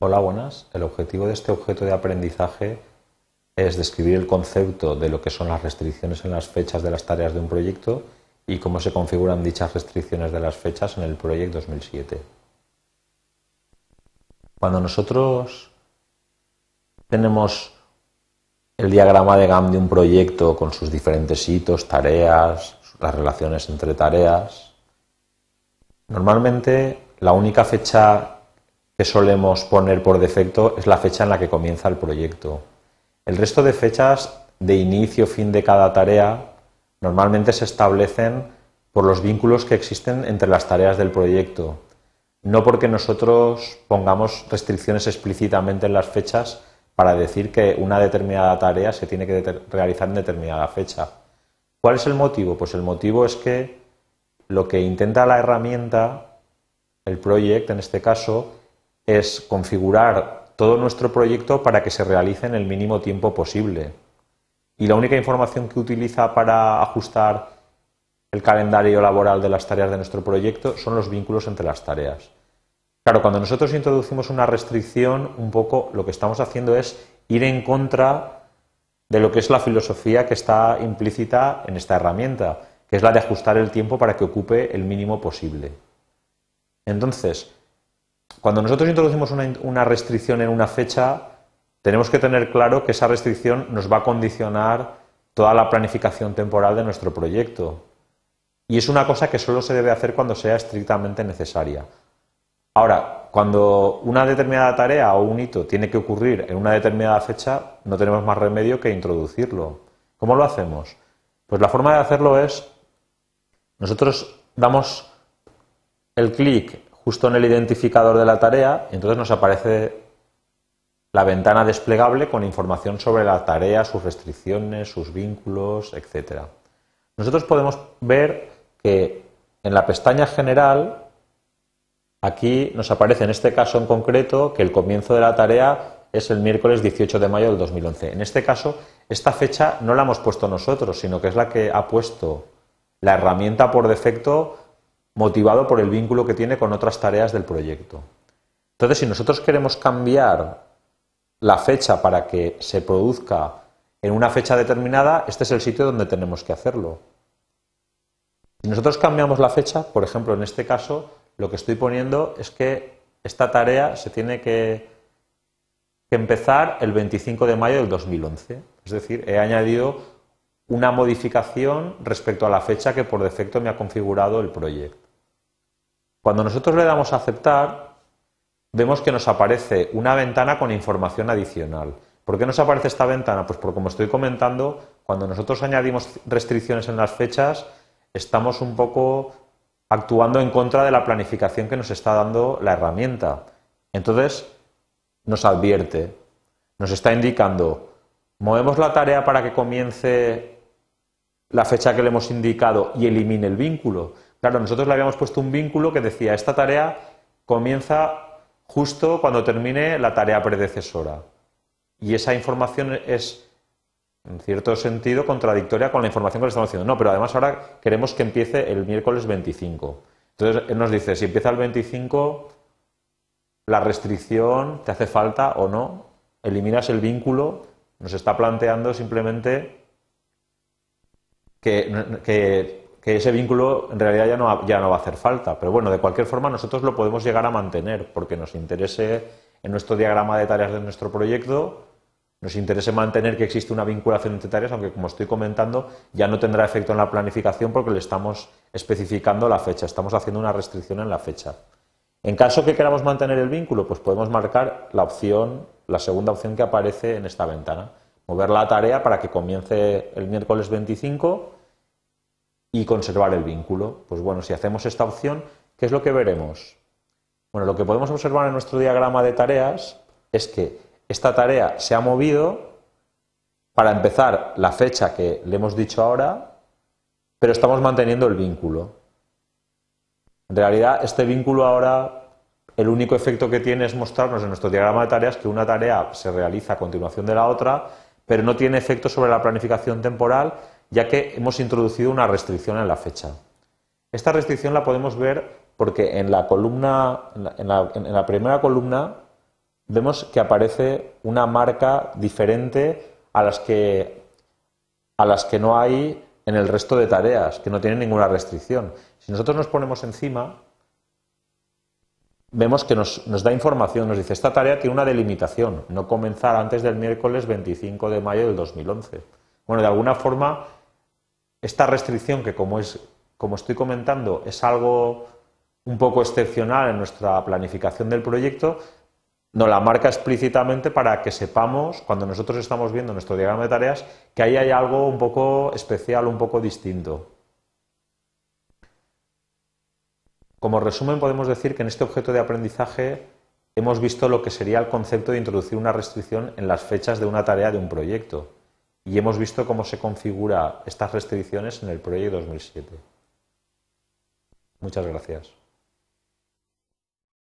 Hola, buenas. El objetivo de este objeto de aprendizaje es describir el concepto de lo que son las restricciones en las fechas de las tareas de un proyecto y cómo se configuran dichas restricciones de las fechas en el proyecto 2007. Cuando nosotros tenemos el diagrama de GAM de un proyecto con sus diferentes hitos, tareas, las relaciones entre tareas, normalmente la única fecha que solemos poner por defecto es la fecha en la que comienza el proyecto. El resto de fechas de inicio, fin de cada tarea, normalmente se establecen por los vínculos que existen entre las tareas del proyecto, no porque nosotros pongamos restricciones explícitamente en las fechas para decir que una determinada tarea se tiene que realizar en determinada fecha. ¿Cuál es el motivo? Pues el motivo es que lo que intenta la herramienta, el proyecto en este caso, es configurar todo nuestro proyecto para que se realice en el mínimo tiempo posible. Y la única información que utiliza para ajustar el calendario laboral de las tareas de nuestro proyecto son los vínculos entre las tareas. Claro, cuando nosotros introducimos una restricción, un poco lo que estamos haciendo es ir en contra de lo que es la filosofía que está implícita en esta herramienta, que es la de ajustar el tiempo para que ocupe el mínimo posible. Entonces, cuando nosotros introducimos una, restricción en una fecha, tenemos que tener claro que esa restricción nos va a condicionar toda la planificación temporal de nuestro proyecto. Y es una cosa que solo se debe hacer cuando sea estrictamente necesaria. Ahora, cuando una determinada tarea o un hito tiene que ocurrir en una determinada fecha, no tenemos más remedio que introducirlo. ¿Cómo lo hacemos? Pues la forma de hacerlo es, nosotros damos el clic justo en el identificador de la tarea, entonces nos aparece la ventana desplegable con información sobre la tarea, sus restricciones, sus vínculos, etc. Nosotros podemos ver que en la pestaña general, aquí nos aparece en este caso en concreto que el comienzo de la tarea es el miércoles 18 de mayo del 2011. En este caso, esta fecha no la hemos puesto nosotros, sino que es la que ha puesto la herramienta por defecto motivado por el vínculo que tiene con otras tareas del proyecto. Entonces, si nosotros queremos cambiar la fecha para que se produzca en una fecha determinada, este es el sitio donde tenemos que hacerlo. Si nosotros cambiamos la fecha, por ejemplo, en este caso, lo que estoy poniendo es que esta tarea se tiene que, empezar el 25 de mayo del 2011. Es decir, he añadido una modificación respecto a la fecha que por defecto me ha configurado el proyecto. Cuando nosotros le damos a aceptar, vemos que nos aparece una ventana con información adicional. ¿Por qué nos aparece esta ventana? Pues porque, como estoy comentando, cuando nosotros añadimos restricciones en las fechas, estamos un poco actuando en contra de la planificación que nos está dando la herramienta. Entonces, nos advierte, nos está indicando, movemos la tarea para que comience la fecha que le hemos indicado y elimine el vínculo. Claro, nosotros le habíamos puesto un vínculo que decía, esta tarea comienza justo cuando termine la tarea predecesora. Y esa información es, en cierto sentido, contradictoria con la información que le estamos haciendo. No, pero además ahora queremos que empiece el miércoles 25. Entonces, él nos dice, si empieza el 25, la restricción te hace falta o no, eliminas el vínculo, nos está planteando simplemente que, que que ese vínculo en realidad ya no, ya no va a hacer falta. Pero bueno, de cualquier forma nosotros lo podemos llegar a mantener porque nos interese en nuestro diagrama de tareas de nuestro proyecto, nos interese mantener que existe una vinculación entre tareas, aunque como estoy comentando ya no tendrá efecto en la planificación porque le estamos especificando la fecha, estamos haciendo una restricción en la fecha. En caso que queramos mantener el vínculo, pues podemos marcar la opción, la segunda opción que aparece en esta ventana. Mover la tarea para que comience el miércoles 25 y conservar el vínculo. Pues bueno, si hacemos esta opción, ¿qué es lo que veremos? Bueno, lo que podemos observar en nuestro diagrama de tareas es que esta tarea se ha movido para empezar la fecha que le hemos dicho ahora, pero estamos manteniendo el vínculo. En realidad, este vínculo ahora, el único efecto que tiene es mostrarnos en nuestro diagrama de tareas que una tarea se realiza a continuación de la otra, pero no tiene efecto sobre la planificación temporal ya que hemos introducido una restricción en la fecha. Esta restricción la podemos ver porque en la columna, en la, primera columna vemos que aparece una marca diferente a las que, a las que no hay en el resto de tareas, que no tienen ninguna restricción. Si nosotros nos ponemos encima, vemos que nos, da información, nos dice, esta tarea tiene una delimitación, no comenzar antes del miércoles 25 de mayo del 2011. Bueno, de alguna forma, esta restricción, que como, es, como estoy comentando, es algo un poco excepcional en nuestra planificación del proyecto, nos la marca explícitamente para que sepamos, cuando nosotros estamos viendo nuestro diagrama de tareas, que ahí hay algo un poco especial, un poco distinto. Como resumen, podemos decir que en este objeto de aprendizaje hemos visto lo que sería el concepto de introducir una restricción en las fechas de una tarea de un proyecto y hemos visto cómo se configura estas restricciones en el proyecto 2007. Muchas gracias.